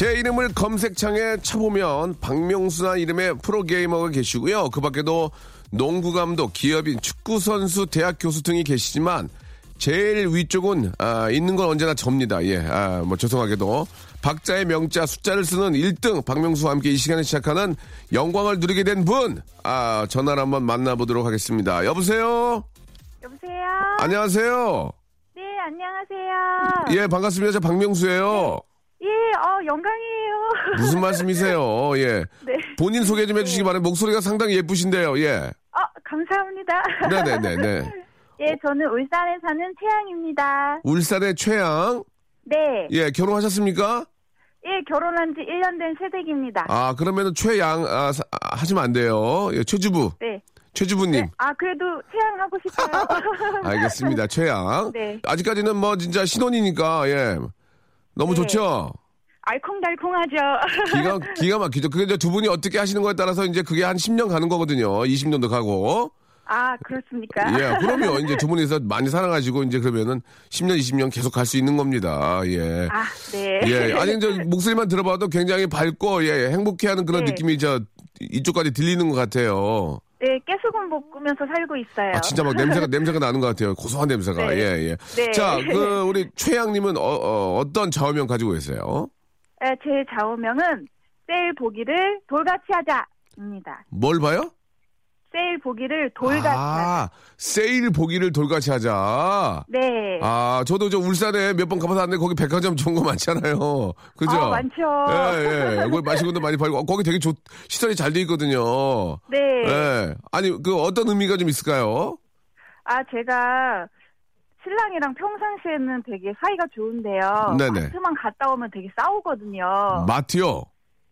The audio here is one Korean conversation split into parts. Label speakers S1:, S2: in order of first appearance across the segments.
S1: 제 이름을 검색창에 쳐보면 박명수나 이름의 프로게이머가 계시고요 그 밖에도 농구 감독, 기업인, 축구 선수, 대학 교수 등이 계시지만 제일 위쪽은 아, 있는 건 언제나 접니다. 예, 아, 뭐 죄송하게도 박자의 명자 숫자를 쓰는 1등 박명수와 함께 이 시간에 시작하는 영광을 누리게 된 분, 아, 전화를 한번 만나보도록 하겠습니다. 여보세요.
S2: 여보세요?
S1: 안녕하세요.
S2: 네, 안녕하세요.
S1: 예, 반갑습니다. 저 박명수예요.
S2: 예, 어, 영광이에요.
S1: 무슨 말씀이세요? 예.
S2: 네.
S1: 본인 소개 좀 해주시기 바랍니다. 목소리가 상당히 예쁘신데요. 예.
S2: 어, 감사합니다.
S1: 네네네네.
S2: 예, 저는 울산에 사는 태양입니다.
S1: 울산의 최양.
S2: 네.
S1: 예, 결혼하셨습니까?
S2: 예, 결혼한 지 1년 된 새댁입니다.
S1: 아, 그러면은 최양, 아, 사- 아, 하시면 안 돼요. 예, 최주부.
S2: 네.
S1: 최주부님.
S2: 아, 그래도 태양 하고 싶어요.
S1: 알겠습니다. 최양.
S2: 네.
S1: 아직까지는 뭐 진짜 신혼이니까, 예. 너무
S2: 네.
S1: 좋죠?
S2: 알콩달콩하죠.
S1: 기가, 기가 막히죠. 그게 이제 두 분이 어떻게 하시는 거에 따라서 이제 그게 한 10년 가는 거거든요. 20년도 가고.
S2: 아, 그렇습니까?
S1: 예, 그럼요. 이제 두 분이서 많이 사랑하시고 이제 그러면은 10년, 20년 계속 갈 수 있는 겁니다. 예.
S2: 아, 네.
S1: 예, 아니, 저, 목소리만 들어봐도 굉장히 밝고, 예, 행복해 하는 그런
S2: 네.
S1: 느낌이 저, 이쪽까지 들리는 것 같아요.
S2: 네, 깨소금 볶으면서 살고 있어요.
S1: 아, 진짜 막 냄새가, 냄새가 나는 것 같아요. 고소한 냄새가.
S2: 네.
S1: 예, 예.
S2: 네.
S1: 자, 그, 우리 최양님은 어, 떤 좌우명 가지고 계세요?
S2: 예, 제 좌우명은 세일 보기를 돌같이 하자입니다.
S1: 뭘 봐요?
S2: 세일 보기를 돌같이 하자.
S1: 아, 세일 보기를 돌같이 하자.
S2: 네.
S1: 아, 저도 저 울산에 몇 번 가봐서 왔는데 거기 백화점 좋은 거 많잖아요. 그죠?
S2: 아, 많죠.
S1: 예, 예. 거기 마시고도 많이 팔고, 어, 거기 되게 좋, 시설이 잘 돼 있거든요.
S2: 네.
S1: 예. 아니, 그 어떤 의미가 좀 있을까요?
S2: 아, 제가 신랑이랑 평상시에는 되게 사이가 좋은데요.
S1: 네네.
S2: 마트만 갔다 오면 되게 싸우거든요.
S1: 마트요?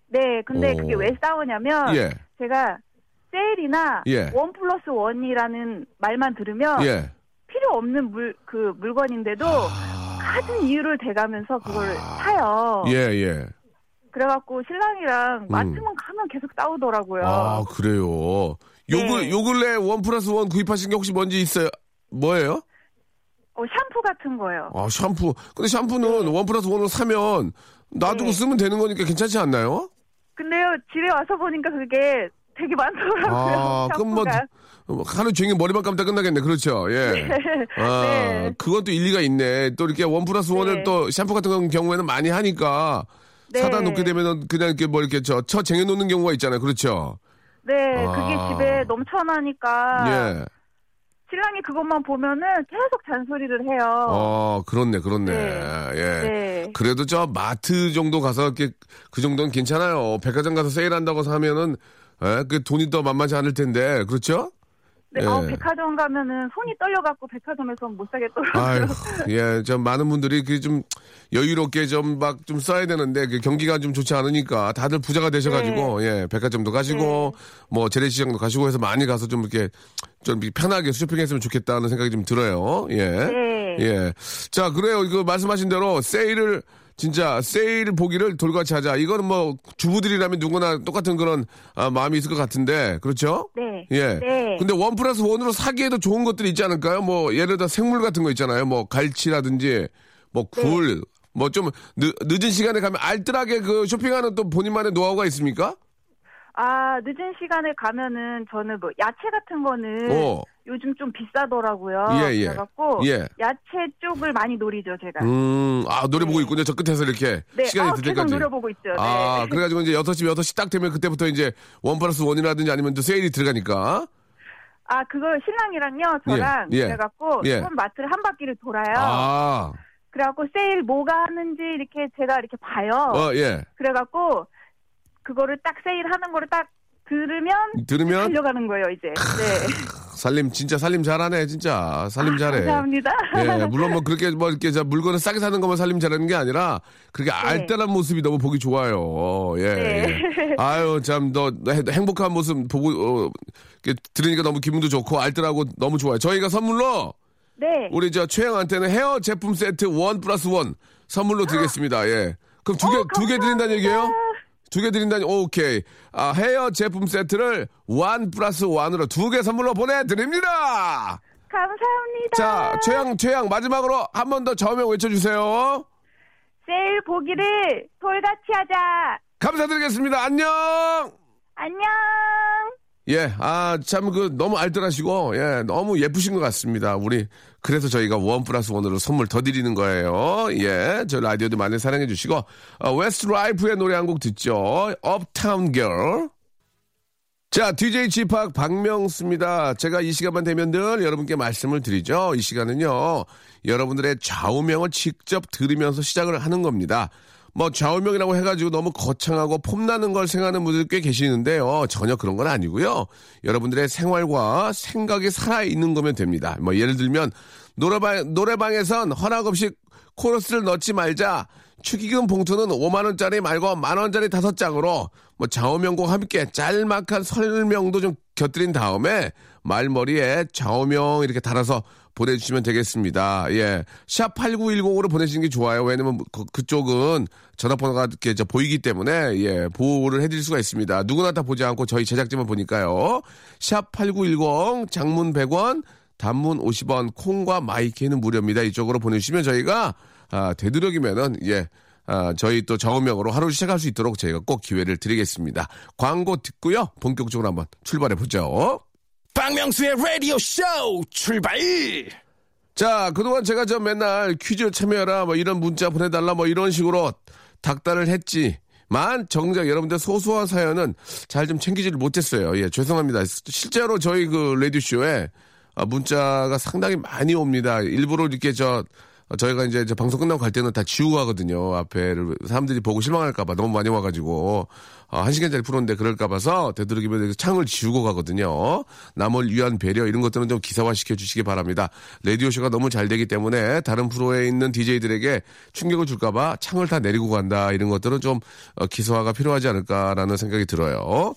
S2: 네, 근데
S1: 오.
S2: 그게 왜 싸우냐면
S1: 예.
S2: 제가 세일이나
S1: 예.
S2: 원 플러스 원이라는 말만 들으면
S1: 예.
S2: 필요 없는 물 그 물건인데도 같은 이유를 대가면서 그걸
S1: 아.
S2: 사요.
S1: 예, 예.
S2: 그래갖고 신랑이랑 마트만 가면 계속 싸우더라고요.
S1: 아, 그래요. 요, 근-
S2: 네.
S1: 요 근래 원 플러스 원 구입하신 게 혹시 뭔지 있어요? 뭐예요?
S2: 어, 샴푸 같은 거요.
S1: 아, 샴푸. 근데 샴푸는 원 플러스 원으로 사면 놔두고
S2: 네.
S1: 쓰면 되는 거니까 괜찮지 않나요?
S2: 근데요, 집에 와서 보니까 그게 되게 많더라고요.
S1: 아, 그럼 뭐, 하루 종일 머리만 감다 끝나겠네. 그렇죠. 예. 아,
S2: 네.
S1: 그것도 일리가 있네. 또 이렇게 원 플러스 원을
S2: 네.
S1: 또 샴푸 같은 경우에는 많이 하니까
S2: 네.
S1: 사다 놓게 되면은 그냥 이렇게 뭐 이렇게 저, 처 쟁여 놓는 경우가 있잖아요. 그렇죠.
S2: 네,
S1: 아.
S2: 그게 집에 넘쳐나니까
S1: 예.
S2: 신랑이 그것만 보면은 계속 잔소리를 해요.
S1: 어, 그렇네, 그렇네.
S2: 네.
S1: 예.
S2: 네.
S1: 그래도 저 마트 정도 가서 이렇게 그 정도는 괜찮아요. 백화점 가서 세일한다고 하면은 예, 그 돈이 더 만만치 않을 텐데. 그렇죠?
S2: 네,
S1: 예.
S2: 어, 백화점 가면은 손이 떨려갖고 백화점에서 못 사겠더라고요.
S1: 예, 좀 많은 분들이 그 좀 여유롭게 좀막좀 써야 되는데 그 경기가 좀 좋지 않으니까 다들 부자가 되셔가지고 예, 백화점도 가시고 뭐 재래시장도 가시고 해서 많이 가서 좀 이렇게 좀 편하게 쇼핑했으면 좋겠다는 생각이 좀 들어요. 예.
S2: 네.
S1: 예. 자, 그래요. 이거 말씀하신 대로 세일을 진짜 세일 보기를 돌같이 하자. 이거는 뭐 주부들이라면 누구나 똑같은 그런 아, 마음이 있을 것 같은데 그렇죠?
S2: 네.
S1: 예.
S2: 네.
S1: 근데 원 플러스 원으로 사기에도 좋은 것들이 있지 않을까요? 뭐 예를 들어 생물 같은 거 있잖아요. 뭐 갈치라든지 뭐
S2: 네.
S1: 굴. 뭐좀 늦은 시간에 가면 알뜰하게 그 쇼핑하는 또 본인만의 노하우가 있습니까?
S2: 아, 늦은 시간에 가면은 저는 뭐 야채 같은 거는
S1: 어.
S2: 요즘 좀 비싸더라고요.
S1: 예, 예.
S2: 그래갖고
S1: 예.
S2: 야채 쪽을 많이 노리죠, 제가.
S1: 음, 아, 노래 보고 있군요. 저 끝에서 이렇게.
S2: 네,
S1: 시간이
S2: 아,
S1: 들
S2: 계속
S1: 때까지.
S2: 노려보고 있죠. 네.
S1: 아, 그래가지고 이제 6시, 8시 딱 되면 그때부터 이제 원 플러스 원이라든지 아니면 또 세일이 들어가니까.
S2: 아, 그거 신랑이랑요, 저랑
S1: 예, 예.
S2: 그래갖고
S1: 예.
S2: 한 마트를 한 바퀴를 돌아요.
S1: 아,
S2: 그래갖고 세일 뭐가 하는지 이렇게 제가 이렇게 봐요.
S1: 어, 예.
S2: 그래갖고 그거를 딱 세일하는 거를 딱 들으면
S1: 들으면
S2: 달려가는 거예요, 이제. 네.
S1: 살림, 진짜 살림 잘하네, 진짜. 살림 잘해.
S2: 감사합니다.
S1: 예, 물론 뭐 그렇게 뭐 이렇게 저 물건을 싸게 사는 것만 살림 잘하는 게 아니라 그렇게 알뜰한 모습이 너무 보기 좋아요. 어, 예.
S2: 네.
S1: 예. 아유, 참, 너, 행- 행복한 모습 보고, 어, 들으니까 너무 기분도 좋고 알뜰하고 너무 좋아요. 저희가 선물로
S2: 네.
S1: 우리 저 최양한테는 헤어 제품 세트 one plus one 선물로 드리겠습니다. 예. 그럼 두 개,
S2: 어,
S1: 두개 드린다는 얘기예요? 두 개 드린다니, 오케이. 아, 헤어 제품 세트를 one plus one으로 두 개 선물로 보내드립니다!
S2: 감사합니다.
S1: 자, 최양, 최양, 마지막으로 한 번 더 좌우명 외쳐주세요.
S2: 세일 보기를 돌같이 하자.
S1: 감사드리겠습니다. 안녕!
S2: 안녕.
S1: 예, 아, 참, 그, 너무 알뜰하시고, 예, 너무 예쁘신 것 같습니다. 우리, 그래서 저희가 one plus one으로 선물 더 드리는 거예요. 예, 저 라디오도 많이 사랑해 주시고, 어, 웨스트 라이프의 노래 한 곡 듣죠. Uptown Girl. 자, DJ G.Park 박명수입니다. 제가 이 시간만 되면 늘 여러분께 말씀을 드리죠. 이 시간은요, 여러분들의 좌우명을 직접 들으면서 시작을 하는 겁니다. 뭐 좌우명이라고 해가지고 너무 거창하고 폼나는 걸 생각하는 분들 꽤 계시는데요. 전혀 그런 건 아니고요. 여러분들의 생활과 생각이 살아있는 거면 됩니다. 뭐 예를 들면 노래방, 노래방에선 허락 없이 코러스를 넣지 말자. 축의금 봉투는 5만원짜리 말고 만원짜리 다섯 장으로 뭐 좌우명과 함께 짤막한 설명도 좀 곁들인 다음에 말머리에 좌우명 이렇게 달아서 보내주시면 되겠습니다. 예. 샵8910으로 보내시는 게 좋아요. 왜냐면 그, 그쪽은 전화번호가 이렇게 저 보이기 때문에 예, 보호를 해드릴 수가 있습니다. 누구나 다 보지 않고 저희 제작진만 보니까요. 샵8910 장문 100원 단문 50원 콩과 마이케이는 무료입니다. 이쪽으로 보내주시면 저희가 아, 되도록이면은 예. 아, 저희 또 좌우명으로 하루 시작할 수 있도록 저희가 꼭 기회를 드리겠습니다. 광고 듣고요. 본격적으로 한번 출발해 보죠.
S3: 박명수의 라디오 쇼 출발!
S1: 자, 그동안 제가 저 맨날 퀴즈 참여해라, 뭐 이런 문자 보내달라, 뭐 이런 식으로 닥달을 했지 만, 정작 여러분들 소소한 사연은 잘 좀 챙기지를 못했어요. 예, 죄송합니다. 실제로 저희 그 라디오쇼에 아, 문자가 상당히 많이 옵니다. 일부러 이렇게 저, 어, 저희가 이제 저 방송 끝나고 갈 때는 다 지우고 가거든요. 앞에를. 사람들이 보고 실망할까봐 너무 많이 와가지고. 어, 한 시간짜리 프로인데 그럴까봐서 되도록이면 창을 지우고 가거든요. 남을 위한 배려 이런 것들은 좀 기사화 시켜주시기 바랍니다. 라디오 쇼가 너무 잘 되기 때문에 다른 프로에 있는 DJ들에게 충격을 줄까봐 창을 다 내리고 간다. 이런 것들은 좀 어, 기사화가 필요하지 않을까라는 생각이 들어요.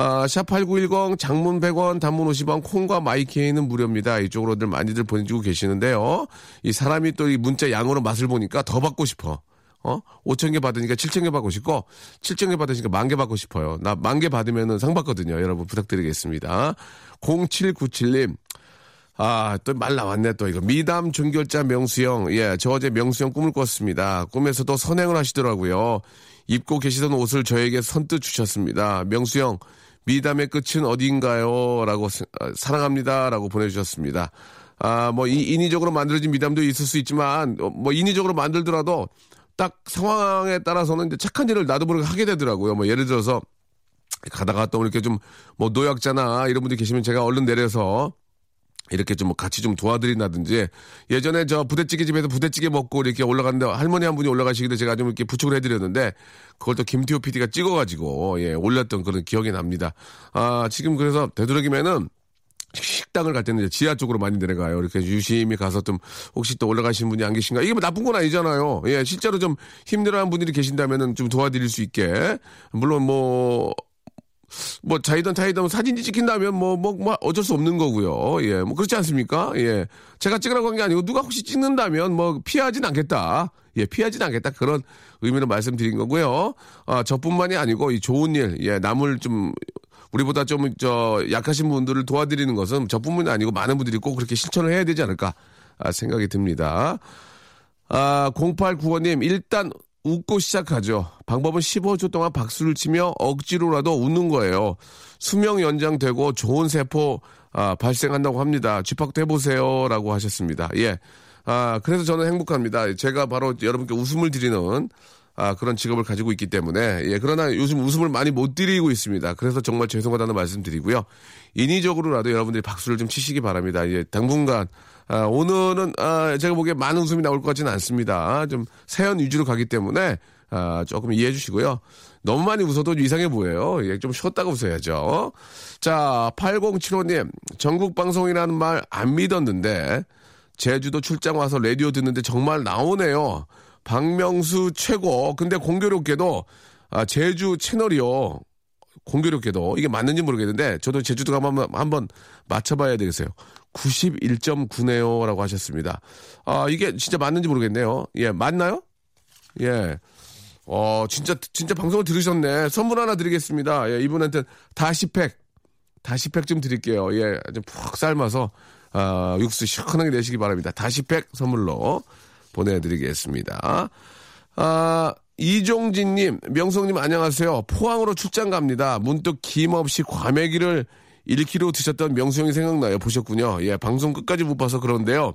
S1: 아, 샵8910 장문 100원, 단문 50원, 콩과 마이케이는 무료입니다. 이쪽으로들 많이들 보내주고 계시는데요. 이 사람이 또 이 문자 양으로 맛을 보니까 더 받고 싶어. 어? 5천 개 받으니까 7천 개 받고 싶고, 7천 개 받으니까 만 개 받고 싶어요. 나 만 개 받으면은 상 받거든요. 여러분 부탁드리겠습니다. 0797님. 아, 또 말 나왔네, 또 이거. 미담 종결자 명수형. 예, 저 어제 명수형 꿈을 꿨습니다. 꿈에서도 선행을 하시더라고요. 입고 계시던 옷을 저에게 선뜻 주셨습니다. 명수형, 미담의 끝은 어디인가요? 라고, 스- 아, 사랑합니다. 라고 보내주셨습니다. 아, 뭐, 이- 인위적으로 만들어진 미담도 있을 수 있지만, 어, 뭐, 인위적으로 만들더라도 딱 상황에 따라서는 이제 착한 일을 나도 모르게 하게 되더라고요. 뭐, 예를 들어서, 가다가 또 이렇게 좀, 뭐, 노약자나 이런 분들이 계시면 제가 얼른 내려서 이렇게 좀 같이 좀 도와드린다든지 예전에 저 부대찌개 집에서 부대찌개 먹고 이렇게 올라갔는데 할머니 한 분이 올라가시길래 제가 좀 이렇게 부축을 해드렸는데 그걸 또 김태호 PD가 찍어가지고 예 올렸던 그런 기억이 납니다. 아 지금 그래서 되도록이면은 식당을 갈 때는 이제 지하 쪽으로 많이 내려가요. 이렇게 유심히 가서 좀 혹시 또 올라가신 분이 안 계신가? 이게 뭐 나쁜 건 아니잖아요. 예, 실제로 좀 힘들어하는 분들이 계신다면은 좀 도와드릴 수 있게 물론 뭐 뭐 자이든 타이든 사진이 찍힌다면 뭐, 뭐, 뭐 어쩔 수 없는 거고요. 예, 뭐 그렇지 않습니까? 예. 제가 찍으라고 한 게 아니고 누가 혹시 찍는다면 뭐 피하진 않겠다. 예, 피하진 않겠다. 그런 의미로 말씀드린 거고요. 아, 저뿐만이 아니고 이 좋은 일, 예, 남을 좀 우리보다 좀 저 약하신 분들을 도와드리는 것은 저뿐만이 아니고 많은 분들이 꼭 그렇게 실천을 해야 되지 않을까 아, 생각이 듭니다. 아, 0895님, 일단 웃고 시작하죠. 방법은 15초 동안 박수를 치며 억지로라도 웃는 거예요. 수명 연장되고 좋은 세포 아, 발생한다고 합니다. 쥐팍도 해보세요라고 하셨습니다. 예. 아, 그래서 저는 행복합니다. 제가 바로 여러분께 웃음을 드리는 아, 그런 직업을 가지고 있기 때문에, 예, 그러나 요즘 웃음을 많이 못 드리고 있습니다. 그래서 정말 죄송하다는 말씀 드리고요. 인위적으로라도 여러분들이 박수를 좀 치시기 바랍니다. 예, 당분간, 아, 오늘은, 아, 제가 보기에 많은 웃음이 나올 것 같지는 않습니다. 좀 사연 위주로 가기 때문에, 아, 조금 이해해 주시고요. 너무 많이 웃어도 이상해 보여요. 예, 좀 쉬었다가 웃어야죠. 자, 8075님, 전국 방송이라는 말 안 믿었는데, 제주도 출장 와서 라디오 듣는데 정말 나오네요. 박명수 최고. 근데 공교롭게도 아, 제주 채널이요. 공교롭게도 이게 맞는지 모르겠는데 저도 제주도 가면 한번, 한번 맞춰봐야 되겠어요. 91.9네요라고 하셨습니다. 아 이게 진짜 맞는지 모르겠네요. 예 맞나요? 예. 어 진짜 진짜 방송을 들으셨네. 선물 하나 드리겠습니다. 예, 이분한테 다시팩 다시팩 좀 드릴게요. 예, 좀푹 삶아서 아, 육수 시원하게 내시기 바랍니다. 다시팩 선물로 보내드리겠습니다. 아, 이종진님, 명성님 안녕하세요. 포항으로 출장 갑니다. 문득 김 없이 과메기를 1kg 드셨던 명수 형이 생각나요. 보셨군요. 예, 방송 끝까지 못 봐서 그런데요.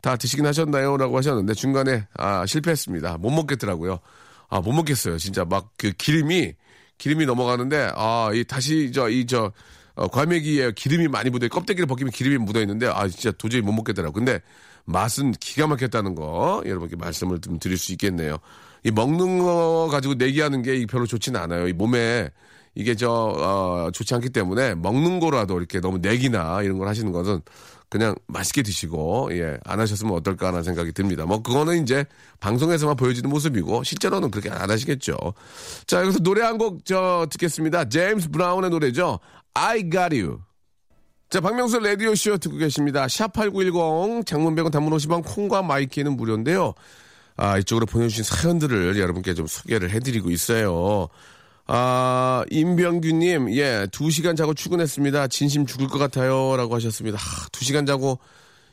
S1: 다 드시긴 하셨나요? 라고 하셨는데 중간에 아, 실패했습니다. 못 먹겠더라고요. 아, 못 먹겠어요. 진짜 막 그 기름이 기름이 넘어가는데 아, 이 다시 저 이 저 어, 과메기에 기름이 많이 묻어 껍데기를 벗기면 기름이 묻어 있는데 아 진짜 도저히 못 먹겠더라고. 근데 맛은 기가 막혔다는 거 여러분께 말씀을 좀 드릴 수 있겠네요. 이 먹는 거 가지고 내기하는 게 별로 좋지는 않아요. 이 몸에 이게 저 어, 좋지 않기 때문에 먹는 거라도 이렇게 너무 내기나 이런 걸 하시는 것은 그냥 맛있게 드시고 예 안 하셨으면 어떨까라는 생각이 듭니다. 뭐 그거는 이제 방송에서만 보여지는 모습이고 실제로는 그렇게 안 하시겠죠. 자 여기서 노래 한 곡 저 듣겠습니다. 제임스 브라운의 노래죠. I Got You. 자, 박명수 라디오쇼 듣고 계십니다. 샵8910 장문 100원 단문 50원 콩과 마이케이는 무료인데요. 아, 이쪽으로 보내주신 사연들을 여러분께 좀 소개를 해드리고 있어요. 아, 임병규님, 예, 두 시간 자고 출근했습니다. 진심 죽을 것 같아요. 라고 하셨습니다. 하, 두 시간 자고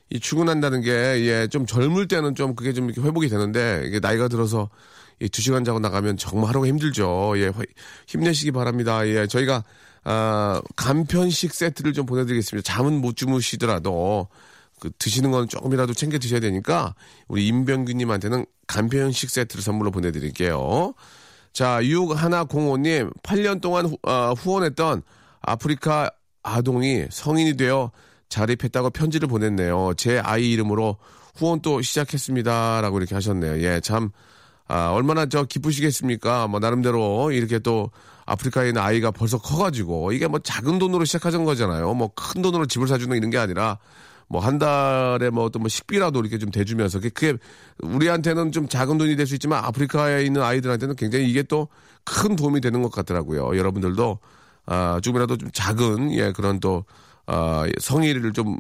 S1: 이 출근한다는 게, 예, 좀 젊을 때는 좀 그게 좀 이렇게 회복이 되는데, 이게 나이가 들어서 이 두 시간 자고 나가면 정말 하루가 힘들죠. 예, 힘내시기 바랍니다. 예, 저희가, 아, 간편식 세트를 좀 보내드리겠습니다. 잠은 못 주무시더라도, 그 드시는 건 조금이라도 챙겨 드셔야 되니까, 우리 임병규님한테는 간편식 세트를 선물로 보내드릴게요. 자, 6105님, 8년 동안 후, 어, 후원했던 아프리카 아동이 성인이 되어 자립했다고 편지를 보냈네요. 제 아이 이름으로 후원 또 시작했습니다. 라고 이렇게 하셨네요. 예, 참, 아, 얼마나 저 기쁘시겠습니까? 뭐, 나름대로 이렇게 또 아프리카에 있는 아이가 벌써 커가지고 이게 뭐 작은 돈으로 시작하는 거잖아요. 뭐 큰 돈으로 집을 사주는 이런 게 아니라 뭐 한 달에 뭐 어떤 뭐 식비라도 이렇게 좀 대주면서 그게, 우리한테는 좀 작은 돈이 될 수 있지만 아프리카에 있는 아이들한테는 굉장히 이게 또 큰 도움이 되는 것 같더라고요. 여러분들도 아 조금이라도 좀 작은 예 그런 또 아, 성의를 좀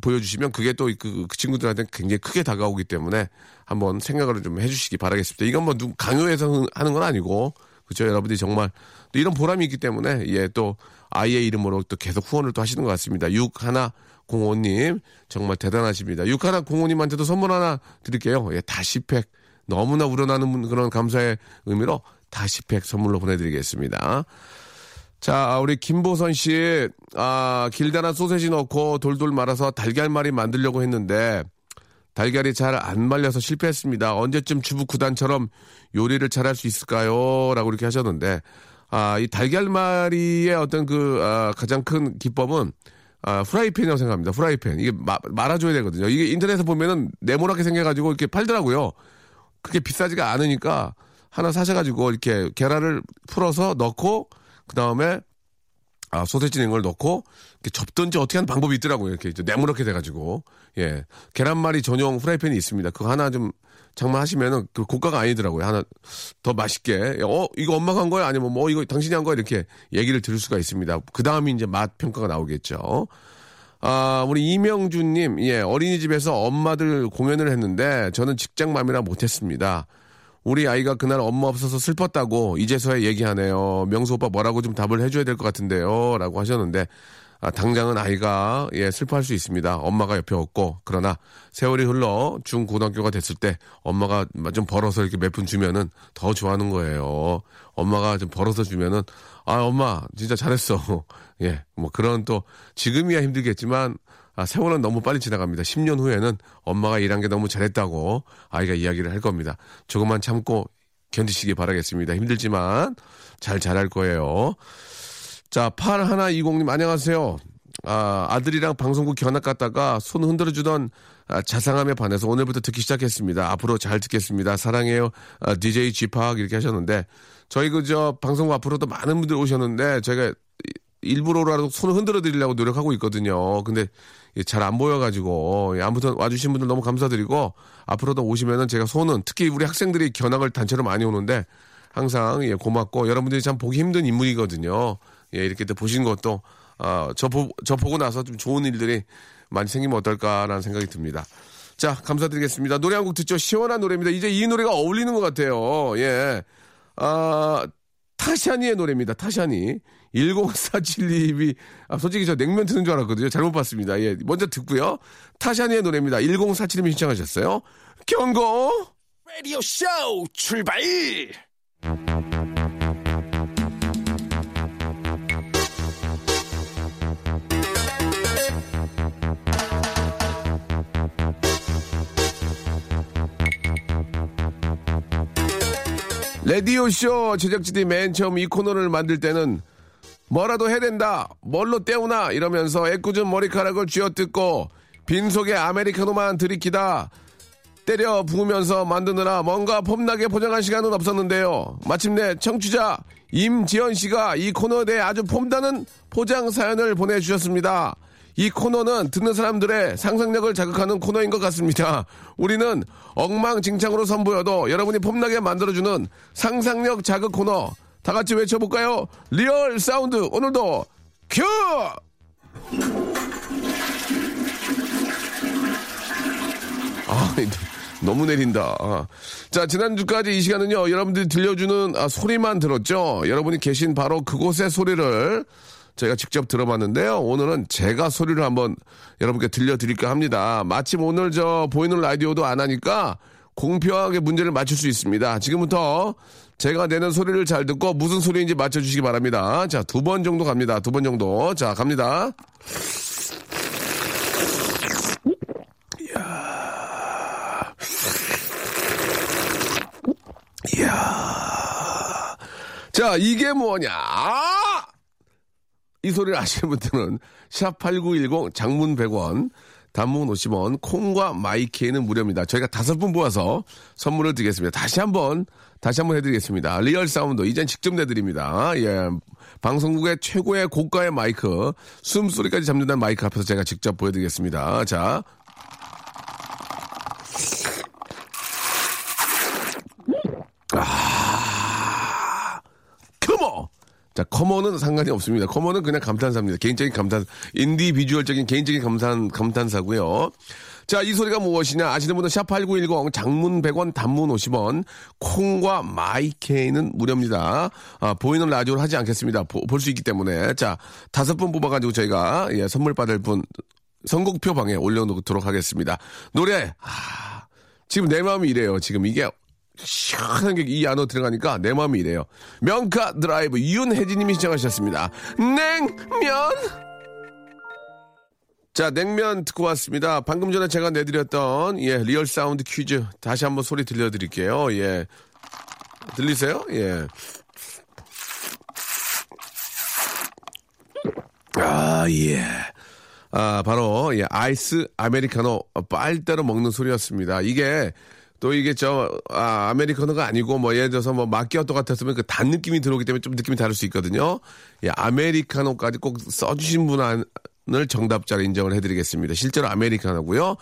S1: 보여주시면 그게 또그그 친구들한테 굉장히 크게 다가오기 때문에 한번 생각을 좀 해주시기 바라겠습니다. 이건 뭐 누, 강요해서 하는 건 아니고 그렇죠. 여러분들이 정말 또 이런 보람이 있기 때문에 예 또 아이의 이름으로 또 계속 후원을 또 하시는 것 같습니다. 6105님 정말 대단하십니다. 6105님한테도 선물 하나 드릴게요. 예 다시팩 너무나 우러나는 그런 감사의 의미로 다시팩 선물로 보내드리겠습니다. 자, 우리 김보선 씨, 아, 길다란 소세지 넣고 돌돌 말아서 달걀말이 만들려고 했는데, 달걀이 잘 안 말려서 실패했습니다. 언제쯤 주부 구단처럼 요리를 잘할 수 있을까요? 라고 이렇게 하셨는데, 아, 이 달걀말이의 어떤 그, 아, 가장 큰 기법은, 아, 프라이팬이라고 생각합니다. 프라이팬. 이게 마, 말아줘야 되거든요. 이게 인터넷에 보면은 네모나게 생겨가지고 이렇게 팔더라고요. 그게 비싸지가 않으니까 하나 사셔가지고 이렇게 계란을 풀어서 넣고, 그 다음에 아, 소세지 낸걸 넣고 이렇게 접든지 어떻게 하는 방법이 있더라고요. 이렇게 네모렇게 돼가지고 예 계란말이 전용 프라이팬이 있습니다. 그거 하나 좀 장만하시면은 그 고가가 아니더라고요. 하나 더 맛있게 어 이거 엄마가 한 거야 아니면 뭐 이거 당신이 한 거야 이렇게 얘기를 들을 수가 있습니다. 그 다음에 이제 맛 평가가 나오겠죠. 아, 우리 이명준님, 예, 어린이집에서 엄마들 공연을 했는데 저는 직장맘이라 못했습니다. 우리 아이가 그날 엄마 없어서 슬펐다고 이제서야 얘기하네요. 명수 오빠 뭐라고 좀 답을 해줘야 될 것 같은데요. 라고 하셨는데, 아, 당장은 아이가 예 슬퍼할 수 있습니다. 엄마가 옆에 없고 그러나 세월이 흘러 중고등학교가 됐을 때 엄마가 좀 벌어서 이렇게 몇 푼 주면은 더 좋아하는 거예요. 엄마가 좀 벌어서 주면은 아 엄마 진짜 잘했어. 예 뭐 그런 또 지금이야 힘들겠지만 아, 세월은 너무 빨리 지나갑니다. 10년 후에는 엄마가 일한 게 너무 잘했다고 아이가 이야기를 할 겁니다. 조금만 참고 견디시기 바라겠습니다. 힘들지만 잘 잘할 거예요. 자, 8120님 안녕하세요. 아, 아들이랑 방송국 견학 갔다가 손 흔들어 주던 아, 자상함에 반해서 오늘부터 듣기 시작했습니다. 앞으로 잘 듣겠습니다. 사랑해요. 아, DJ 지팍 이렇게 하셨는데 저희 그저 방송국 앞으로도 많은 분들 오셨는데 제가 일부러라도 손을 흔들어 드리려고 노력하고 있거든요. 근데 잘 안 보여가지고 예, 아무튼 와주신 분들 너무 감사드리고 앞으로도 오시면은 제가 손은 특히 우리 학생들이 견학을 단체로 많이 오는데 항상 예, 고맙고 여러분들이 참 보기 힘든 인물이거든요. 예, 이렇게 또 보신 것도 아, 저, 보, 저 보고 나서 좀 좋은 일들이 많이 생기면 어떨까라는 생각이 듭니다. 자, 감사드리겠습니다. 노래 한 곡 듣죠. 시원한 노래입니다. 이제 이 노래가 어울리는 것 같아요. 예. 아, 타샤니의 노래입니다. 타샤니. 1047님이, 아, 솔직히 저 냉면 트는 줄 알았거든요. 잘못 봤습니다. 예. 먼저 듣고요. 타샤니의 노래입니다. 1047님이 신청하셨어요. 경고!
S3: 라디오 쇼 출발!
S1: 라디오쇼 제작진이 맨 처음 이 코너를 만들 때는 뭐라도 해야 된다, 뭘로 때우나 이러면서 애꿎은 머리카락을 쥐어뜯고 빈속에 아메리카노만 들이키다 때려 부으면서 만드느라 뭔가 폼나게 포장할 시간은 없었는데요. 마침내 청취자 임지연 씨가 이 코너에 대해 아주 폼나는 포장 사연을 보내주셨습니다. 이 코너는 듣는 사람들의 상상력을 자극하는 코너인 것 같습니다. 우리는 엉망진창으로 선보여도 여러분이 폼나게 만들어주는 상상력 자극 코너. 다 같이 외쳐볼까요? real sound 오늘도 큐! 아, 너무 내린다. 아. 자, 지난주까지 이 시간은요, 여러분들이 들려주는 아, 소리만 들었죠? 여러분이 계신 바로 그곳의 소리를 저희가 직접 들어봤는데요. 오늘은 제가 소리를 한번 여러분께 들려드릴까 합니다. 마침 오늘 저 보이는 라디오도 안 하니까 공평하게 문제를 맞출 수 있습니다. 지금부터 제가 내는 소리를 잘 듣고 무슨 소리인지 맞춰주시기 바랍니다. 자, 두 번 정도 갑니다. 두 번 정도. 자, 갑니다. 이야. 이야. 자, 이게 뭐냐? 아! 이 소리를 아시는 분들은 샵8910 장문 100원 단문 50원 콩과 마이키에는 무료입니다. 저희가 다섯 분 모아서 선물을 드리겠습니다. 다시 한 번 다시 한 번 해드리겠습니다. real sound 이젠 직접 내드립니다. 예, 방송국의 최고의 고가의 마이크 숨소리까지 잡는다는 마이크 앞에서 제가 직접 보여드리겠습니다. 자. 아, come on! 자, come on은 상관이 없습니다. come on은 그냥 감탄사입니다. 개인적인 감탄, individual적인 개인적인 감탄, 감탄사고요. 자, 이 소리가 무엇이냐? 아시는 분은 샵8910, 장문 100원, 단문 50원, 콩과 마이케이는 무료입니다. 아, 보이는 라디오를 하지 않겠습니다. 볼 수 있기 때문에. 자, 다섯 분 뽑아가지고 저희가, 예, 선물 받을 분, 선곡표 방에 올려놓도록 하겠습니다. 노래, 아, 지금 내 마음이 이래요. 지금 이게 시원한 게 이 안으로 들어가니까 내 마음이 이래요. 명카 드라이브 윤혜진님이 신청하셨습니다. 냉면! 자, 냉면 듣고 왔습니다. 방금 전에 제가 내드렸던, 예, real sound 퀴즈. 다시 한번 소리 들려드릴게요. 예. 들리세요? 예. 아, 예. 아, 바로, 예, 아이스 아메리카노 빨대로 먹는 소리였습니다. 이게, 또 이게 저 아, 아메리카노가 아니고 뭐 예를 들어서 뭐 마키아토 같았으면 그 단 느낌이 들어오기 때문에 좀 느낌이 다를 수 있거든요. 예, 아메리카노까지 꼭 써주신 분을 정답자로 인정을 해드리겠습니다. 실제로 아메리카노고요.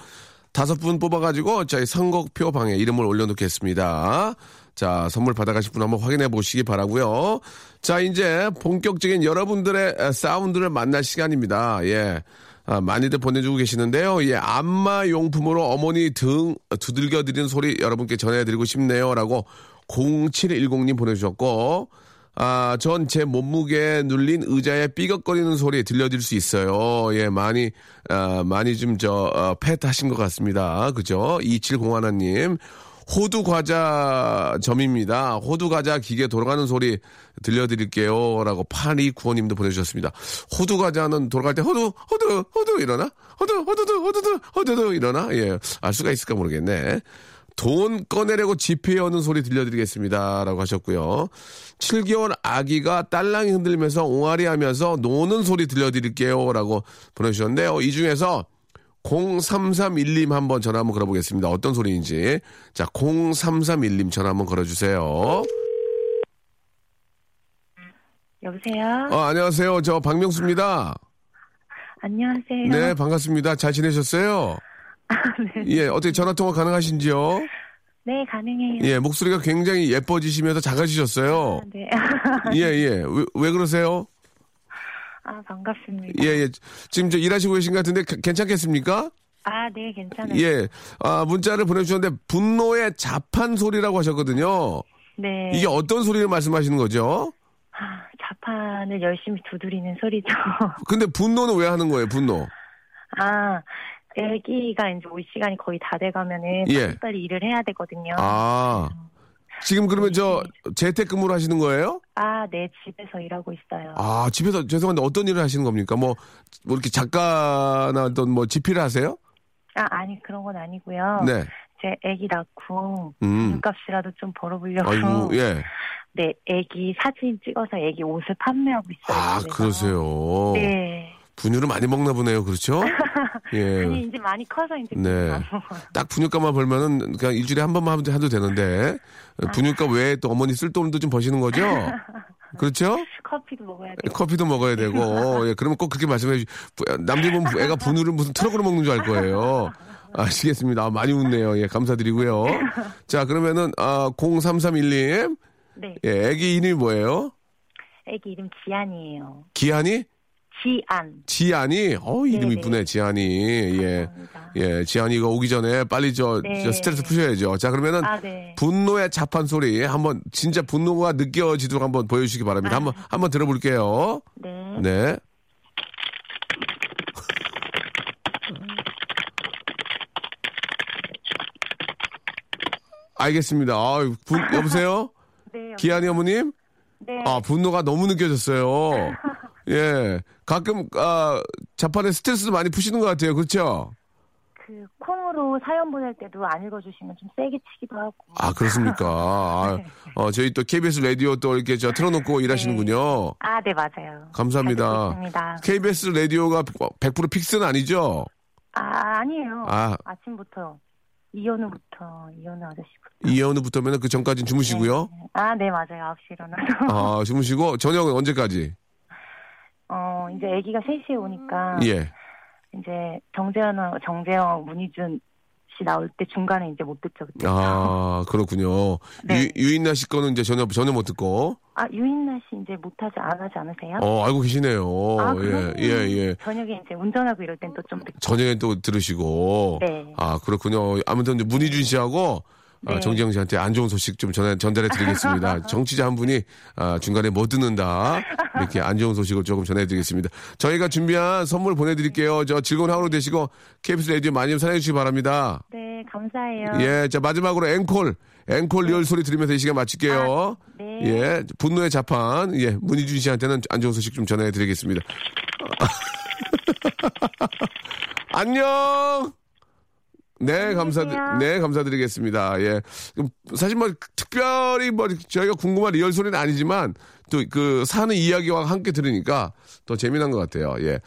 S1: 다섯 분 뽑아가지고 저희 선곡표 방에 이름을 올려놓겠습니다. 자, 선물 받아가실 분 한번 확인해 보시기 바라고요. 자, 이제 본격적인 여러분들의 사운드를 만날 시간입니다. 예. 아, 많이들 보내주고 계시는데요. 예, 안마 용품으로 어머니 등 두들겨 드리는 소리 여러분께 전해드리고 싶네요. 라고 0710님 보내주셨고, 아, 전 제 몸무게에 눌린 의자에 삐걱거리는 소리 들려드릴 수 있어요. 예, 많이, 아, 많이 좀 저, 어, 팻 하신 것 같습니다. 그죠? 2701님. 호두 과자 점입니다. 호두 과자 기계 돌아가는 소리 들려드릴게요. 라고 8295님도 보내주셨습니다. 호두 과자는 돌아갈 때 호두, 호두, 호두 이러나? 호두, 호두두, 호두두, 호두두 이러나? 예, 알 수가 있을까 모르겠네. 돈 꺼내려고 지폐 여는 소리 들려드리겠습니다. 라고 하셨고요. 7개월 아기가 딸랑이 흔들면서 옹알이 하면서 노는 소리 들려드릴게요. 라고 보내주셨는데요. 이 중에서 0331님 한번 전화 한번 걸어보겠습니다. 어떤 소리인지. 자, 0331님 전화 한번 걸어주세요.
S4: 여보세요?
S1: 어, 안녕하세요. 저 박명수입니다.
S4: 안녕하세요.
S1: 네, 반갑습니다. 잘 지내셨어요? 예, 어떻게 전화통화 가능하신지요?
S4: 네, 가능해요.
S1: 예, 목소리가 굉장히 예뻐지시면서 작아지셨어요.
S4: 네.
S1: 예, 예. 왜, 왜 그러세요?
S4: 아, 반갑습니다.
S1: 예, 예. 지금 저 일하시고 계신 것 같은데 가- 괜찮겠습니까?
S4: 아, 네, 괜찮아요.
S1: 예. 아, 문자를 보내주셨는데 분노의 자판 소리라고 하셨거든요.
S4: 네.
S1: 이게 어떤 소리를 말씀하시는 거죠?
S4: 아, 자판을 열심히 두드리는 소리죠.
S1: 근데 분노는 왜 하는 거예요, 분노?
S4: 아, 애기가 이제 올 시간이 거의 다 돼가면은
S1: 예.
S4: 빨리빨리 일을 해야 되거든요.
S1: 아. 지금 그러면 저 재택근무를 하시는 거예요?
S4: 아, 네, 집에서 일하고 있어요.
S1: 아, 집에서 죄송한데 어떤 일을 하시는 겁니까? 뭐, 뭐 이렇게 작가나 어떤 뭐 집필을 하세요?
S4: 아, 아니, 그런 건 아니고요.
S1: 네.
S4: 제 애기 낳고
S1: 음.
S4: 돈값이라도 좀 벌어보려고.
S1: 아이고, 예.
S4: 네, 애기 사진 찍어서 애기 옷을 판매하고 있어요.
S1: 아,
S4: 집에서.
S1: 그러세요.
S4: 네.
S1: 분유를 많이 먹나 보네요. 그렇죠? 예.
S4: 아니, 이제 많이 커서 이제.
S1: 네. 딱 분유값만 벌면은 그냥 일주일에 한 번만 하면 해도 되는데 분유값 외에 또 어머니 쓸 돈도 좀 버시는 거죠? 그렇죠?
S4: 커피도 먹어야 돼요.
S1: 커피도 먹어야 되고 예 그러면 꼭 그렇게 말씀해 주시 남들 보면 애가 분유를 무슨 트럭으로 먹는 줄 알 거예요. 아시겠습니다. 아, 많이 웃네요. 예 감사드리고요. 자 그러면은 아 0331님
S4: 네.
S1: 예 애기 이름이 뭐예요?
S4: 애기 이름 지안이에요.
S1: 기한이?
S4: 지안.
S1: 지안이? 어 이름. 이쁘네 지안이 예.
S4: 감사합니다.
S1: 예, 지안이가 오기 전에 빨리 저,
S4: 네.
S1: 저 스트레스 푸셔야죠. 자, 그러면은
S4: 아, 네.
S1: 분노의 자판 소리 한번 진짜 분노가 느껴지도록 한번 보여 주시기 바랍니다. 한번 한번 들어볼게요.
S4: 네.
S1: 네. 알겠습니다. 아, 분, 여보세요?
S4: 네.
S1: 기한이 어머님?
S4: 네.
S1: 아, 분노가 너무 느껴졌어요. 예. 가끔, 아, 자판에 스트레스도 많이 푸시는 것 같아요. 그렇죠?
S4: 그 콩으로 사연 보낼 때도 안 읽어주시면 좀 세게 치기도 하고.
S1: 아, 그렇습니까? 아, 어, 저희 또 KBS 라디오 또 이렇게 저 틀어놓고 일하시는군요.
S4: 아, 네, 맞아요.
S1: 감사합니다. KBS 라디오가 100% 픽스는 아니죠?
S4: 아, 아니에요.
S1: 아.
S4: 아침부터. 이현우부터, 이현우 아저씨부터.
S1: 이현우부터면 그 전까지는 주무시고요.
S4: 네. 아, 네, 맞아요. 9시 일어나서.
S1: 아, 주무시고, 저녁은 언제까지?
S4: 어, 이제 아기가 3시에 오니까.
S1: 예.
S4: 이제 정재현, 정재영, 문희준 씨 나올 때 중간에 이제 못 듣죠. 그때.
S1: 아, 그렇군요.
S4: 네.
S1: 유, 유인나 씨 거는 이제 전혀, 전혀 못 듣고.
S4: 아, 유인나 씨 이제 못하지, 안 하지 않으세요?
S1: 어, 알고 계시네요.
S4: 아,
S1: 예, 예, 예.
S4: 저녁에 이제 운전하고 이럴 땐 또 좀 듣고.
S1: 저녁에 또 들으시고.
S4: 네.
S1: 아, 그렇군요. 아무튼 이제 문희준 씨하고 아,
S4: 네.
S1: 정지영 씨한테 안 좋은 소식 좀 전해, 전달해 드리겠습니다. 청취자 한 분이 아, 중간에 못 듣는다. 이렇게 안 좋은 소식을 조금 전해 드리겠습니다. 저희가 준비한 선물 보내드릴게요. 저 즐거운 하루 되시고 KBS 라디오 많이 좀 사랑해 주시기 바랍니다.
S4: 네, 감사해요.
S1: 예, 자, 마지막으로 앵콜. 앵콜 real 소리 들으면서 이 시간 마칠게요.
S4: 네.
S1: 예, 분노의 자판. 예, 문희준 씨한테는 안 좋은 소식 좀 전해 드리겠습니다. 안녕! 네, 감사,
S4: 계세요.
S1: 네, 감사드리겠습니다. 예. 사실 뭐, 특별히 뭐, 저희가 궁금한 real 소리는 아니지만, 또 그 사는 이야기와 함께 들으니까 더 재미난 것 같아요. 예.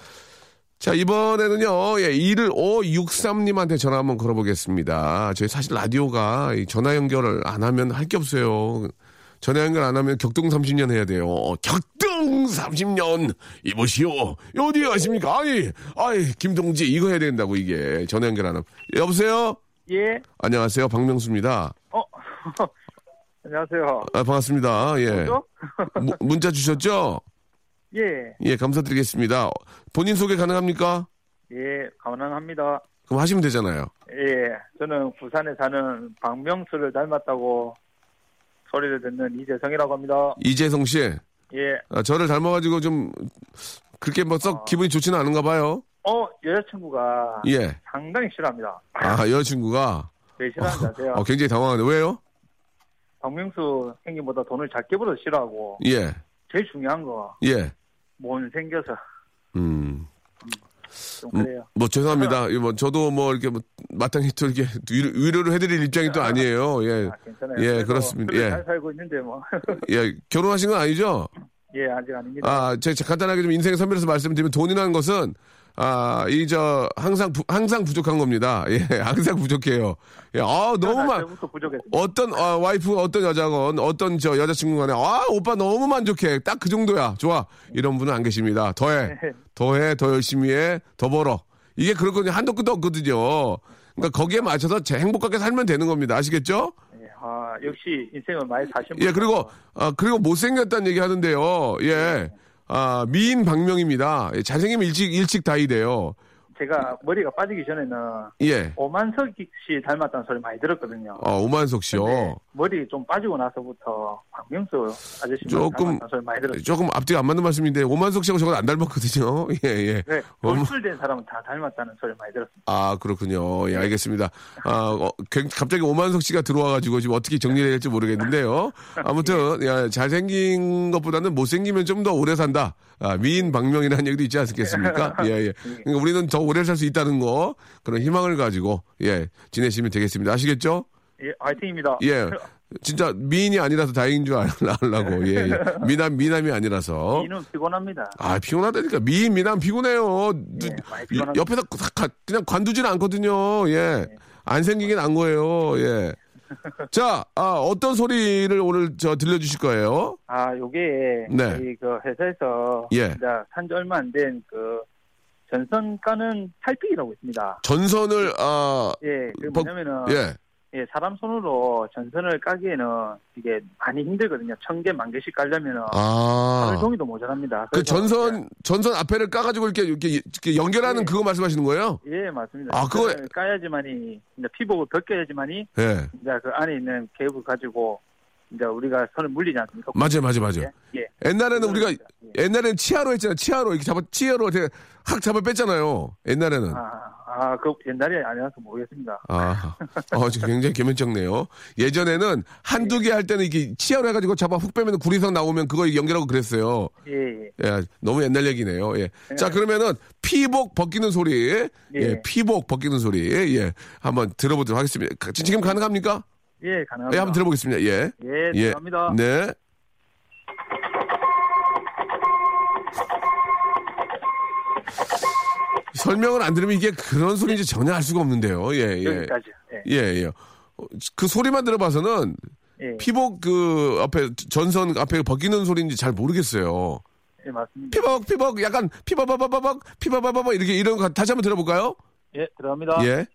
S1: 자, 이번에는요, 예, 1563님한테 전화 한번 걸어보겠습니다. 저희 사실 라디오가 이 전화 연결을 안 하면 할 게 없어요. 전화 연결 안 하면 격동 30년 해야 돼요. 어, 격동 30년! 이보시오. 어디 가십니까? 아니, 아이, 김동지, 이거 해야 된다고, 이게. 전화 연결 안 하면. 여보세요?
S5: 예.
S1: 안녕하세요. 박명수입니다.
S5: 어. 안녕하세요.
S1: 아, 반갑습니다. 예. 무- 문자 주셨죠?
S5: 예.
S1: 예, 감사드리겠습니다. 본인 소개 가능합니까?
S5: 예, 가능합니다.
S1: 그럼 하시면 되잖아요.
S5: 예. 저는 부산에 사는 박명수를 닮았다고 소리를 듣는 이재성이라고 합니다.
S1: 이재성 씨,
S5: 예.
S1: 아, 저를 닮아가지고 좀 그렇게 뭐썩
S5: 어.
S1: 기분이 좋지는 않은가 봐요.
S5: 어, 여자친구가
S1: 예.
S5: 상당히 싫어합니다.
S1: 아, 여자친구가
S5: 왜 싫어하는지 아세요?
S1: 어, 굉장히 당황하네. 왜요?
S5: 박명수 형님보다 돈을 작게 벌어서 싫어하고
S1: 예,
S5: 제일 중요한 거
S1: 예.
S5: 못 생겨서
S1: 음,
S5: 좀
S1: 음. 뭐 죄송합니다. 이거 뭐 저도 뭐 이렇게 뭐 마땅히 또 이렇게 위로, 위로를 해드릴 입장이 또 아니에요. 예,
S5: 아.
S1: 예,
S5: 그래도
S1: 그렇습니다. 예.
S5: 잘 살고 있는데 뭐.
S1: 예. 결혼하신 건 아니죠?
S5: 예, 아직 아닙니다.
S1: 아, 제가 간단하게 좀 인생의 선배로서 말씀드리면 돈이라는 것은 아, 이 저 항상 부, 항상 부족한 겁니다. 예, 항상 부족해요. 예, 아, 너무
S5: 부족했습니다.
S1: 어떤 아, 와이프 어떤 여자건 어떤 저 여자친구 간에 아 오빠 너무 만족해. 딱 그 정도야. 좋아. 이런 분은 안 계십니다. 더해.
S5: 네.
S1: 더해 더 열심히 해 더 벌어. 이게 그렇거든요. 한도 끝도 없거든요. 그러니까 거기에 맞춰서 제 행복하게 살면 되는 겁니다. 아시겠죠?
S5: 예, 아, 역시 인생을 많이 사신
S1: 예
S5: 분.
S1: 그리고 아 그리고 못생겼다는 얘기 하는데요. 예 아, 미인 박명입니다. 예, 잘생기면 일찍 일찍 다이 돼요
S5: 제가 머리가 빠지기 전에는
S1: 예
S5: 오만석 씨 닮았다는 소리 많이 들었거든요.
S1: 어, 오만석 씨요
S5: 머리 좀 빠지고 나서부터 박명수 아저씨
S1: 조금-
S5: 소리 많이 들었어요.
S1: 조금 앞뒤가 안 맞는 말씀인데 오만석 씨하고 저건 안 닮았거든요 예 예
S5: 네,
S1: 어머.
S5: 돌출된 사람은 다 닮았다는 소리 많이 들었습니다.
S1: 아, 그렇군요. 예, 알겠습니다. 아, 어, 굉- 갑자기 오만석 씨가 들어와가지고 지금 어떻게 정리해야 될지 모르겠는데요. 아무튼, 야, 잘생긴 것보다는 못생기면 좀 더 오래 산다. 아, 미인 방명이라는 얘기도 있지 않겠습니까? 예, 예. 그러니까 우리는 더 오래 살 수 있다는 거, 그런 희망을 가지고, 예, 지내시면 되겠습니다. 아시겠죠?
S5: 예, 화이팅입니다.
S1: 예. 진짜 미인이 아니라서 다행인 줄 알- 알라고. 예, 예. 미남, 미남이 아니라서.
S5: 이는 피곤합니다.
S1: 아, 피곤하다니까. 미인, 미남 피곤해요. 누-
S5: 예, 피곤합니다.
S1: 옆에서 그냥 관두지는 않거든요. 예. 안 생기긴 안 거예요. 예. 자, 아, 어떤 소리를 오늘 저 들려주실 거예요?
S5: 아, 요게
S1: 네.
S5: 저희 그 회사에서
S1: 예.
S5: 산지 얼마 안 된 그 전선 까는 탈피기라고 있습니다.
S1: 전선을, 아,
S5: 예, 그
S1: 버-
S5: 뭐냐면은
S1: 예.
S5: 예, 사람 손으로 전선을 까기에는 이게 많이 힘들거든요. 천 개, 만 개씩 깔려면은
S1: 아.
S5: 종이도 모자랍니다.
S1: 그 전선, 전선 앞에를 까가지고 이렇게, 이렇게, 이렇게 연결하는
S5: 예.
S1: 그거 말씀하시는 거예요?
S5: 예, 맞습니다.
S1: 아, 그거-
S5: 까야지만이 이제 피복을 벗겨야지만이
S1: 예.
S5: 이제 그 안에 있는 개입을 가지고 이제 우리가 선을 물리지 않습니까?
S1: 맞아요, 맞아요, 맞아요.
S5: 예. 예.
S1: 옛날에는 우리가,
S5: 예.
S1: 옛날에는 치아로 했잖아요. 치아로. 이렇게 잡아, 치아로 이렇게 확 잡아 뺐잖아요. 옛날에는.
S5: 아, 아, 그 옛날이 아니라서 모르겠습니다.
S1: 아, 어, 지금 굉장히 개면적네요. 예전에는 한두 개 할 때는 이게 치아로 해가지고 잡아 훅 빼면 구리선 나오면 그거 연결하고 그랬어요.
S5: 예, 예.
S1: 예, 너무 옛날 얘기네요. 예. 자, 그러면은 피복 벗기는 소리, 예,
S5: 예.
S1: 피복 벗기는 소리, 예, 한번 들어보도록 하겠습니다. 가- 지금 가능합니까?
S5: 예, 가능합니다.
S1: 예, 한번 들어보겠습니다. 예.
S5: 예,
S1: 예.
S5: 감사합니다.
S1: 네. 설명을 안 들으면 이게 그런 소리인지 전혀 알 수가 없는데요. 예, 예.
S5: 여기까지. 예,
S1: 예, 예. 어, 그 소리만 들어봐서는
S5: 예,
S1: 피복 그 앞에 전선 앞에 벗기는 소리인지 잘 모르겠어요.
S5: 예, 맞습니다.
S1: 피복 피복 약간 피바바바바박 피바바바바 이렇게 이런 거 다시 한번 들어볼까요?
S5: 예, 들어갑니다.
S1: 예.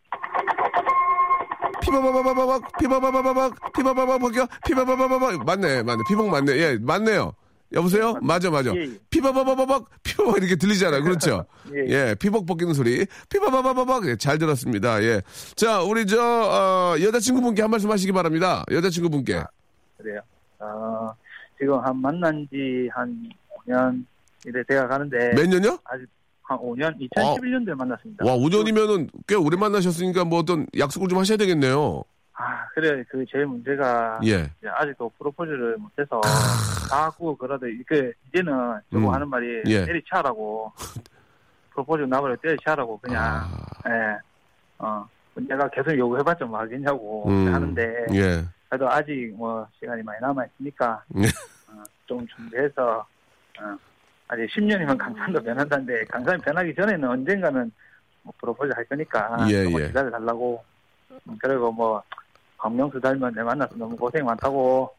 S1: 피바바바바박 피바바바바박 피바바바 벗겨 피바바바바박 맞네 맞네 피복 맞네 예 맞네요. 여보세요? 맞아 맞아.
S5: 예, 예.
S1: 피바바바바박 피바바 이렇게 들리잖아요. 그렇죠?
S5: 예.
S1: 예, 피복 벗기는 소리. 피바바바바박 예, 잘 들었습니다. 예. 자, 우리 저 어, 여자친구분께 한 말씀 하시기 바랍니다. 여자친구분께.
S5: 그래요. 어, 지금 한 만난 지 한 5년 이래 돼가 가는데
S1: 몇 년요?
S5: 아직 한 5년 2011년도에 만났습니다.
S1: 와, 5년이면은 꽤 오래 만나셨으니까 뭐 어떤 약속을 좀 하셔야 되겠네요.
S5: 아, 그래 그 제일 문제가
S1: 예.
S5: 아직도 프로포즈를 못해서 자꾸 그러다 이게 이제는 저거
S1: 음.
S5: 하는 말이
S1: 예.
S5: 때리치하라고 프로포즈 나버려 때리치하라고 그냥
S1: 아,
S5: 예. 어 내가 계속 요구해봤자 뭐 하겠냐고
S1: 음,
S5: 하는데
S1: 예.
S5: 그래도 아직 뭐 시간이 많이 남아 있으니까
S1: 예.
S5: 어, 좀 준비해서 어, 아직 10년이면 강산도 변한다는데 강산이 변하기 전에는 언젠가는 뭐 프로포즈 할 거니까
S1: 예, 예.
S5: 기다려 달라고 음, 그리고 뭐 박명수 닮은 내 만나서 너무 고생 많다고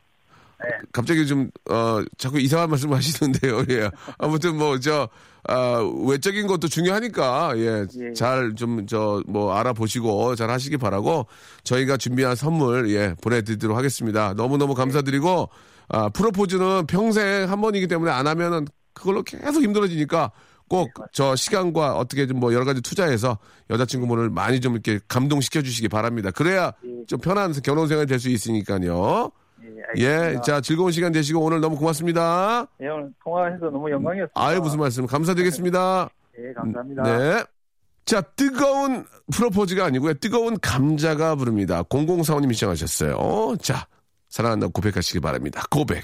S1: 갑자기 좀, 어, 자꾸 이상한 말씀 하시는데요. 예. 아무튼 뭐, 저, 아, 외적인 것도 중요하니까, 예.
S5: 예.
S1: 잘 좀, 저, 뭐, 알아보시고 잘 하시기 바라고 저희가 준비한 선물, 예, 보내드리도록 하겠습니다. 너무너무 감사드리고, 아, 프로포즈는 평생 한 번이기 때문에 안 하면은 그걸로 계속 힘들어지니까 꼭 저 시간과 어떻게 좀 뭐 여러 가지 투자해서 여자친구분을 많이 좀 이렇게 감동시켜 주시기 바랍니다. 그래야
S5: 예.
S1: 좀 편한 결혼 생활이 될 수 있으니까요.
S5: 예,
S1: 예,
S5: 알겠습니다.
S1: 자, 즐거운 시간 되시고 오늘 너무 고맙습니다.
S5: 예, 오늘 통화해서 너무 영광이었습니다.
S1: 아유, 무슨 말씀. 감사드리겠습니다.
S5: 예, 감사합니다.
S1: 네. 자, 뜨거운 프로포즈가 아니고요. 뜨거운 감자가 부릅니다. 0045님이 시청하셨어요. 어, 자, 사랑한다고 고백하시기 바랍니다. 고백.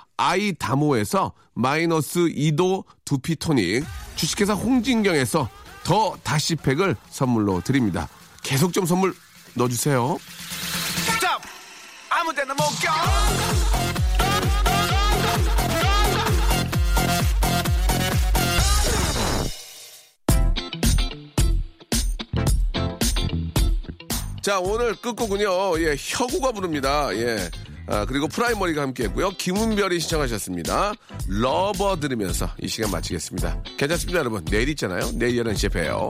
S1: 아이다모에서 마이너스 2도 두피 토닉, 주식회사 홍진경에서 더 다시팩을 선물로 드립니다. 계속 좀 선물 넣어주세요.
S3: 스탑 아무 데나 못 가.
S1: 자, 오늘 끝곡은요, 예, 혁오가 부릅니다. 예. 아, 그리고 프라이머리가 함께 했고요. 김은별이 신청하셨습니다. Rubber 들으면서 이 시간 마치겠습니다. 괜찮습니다, 여러분. 내일 있잖아요. 내일 11시에 봬요.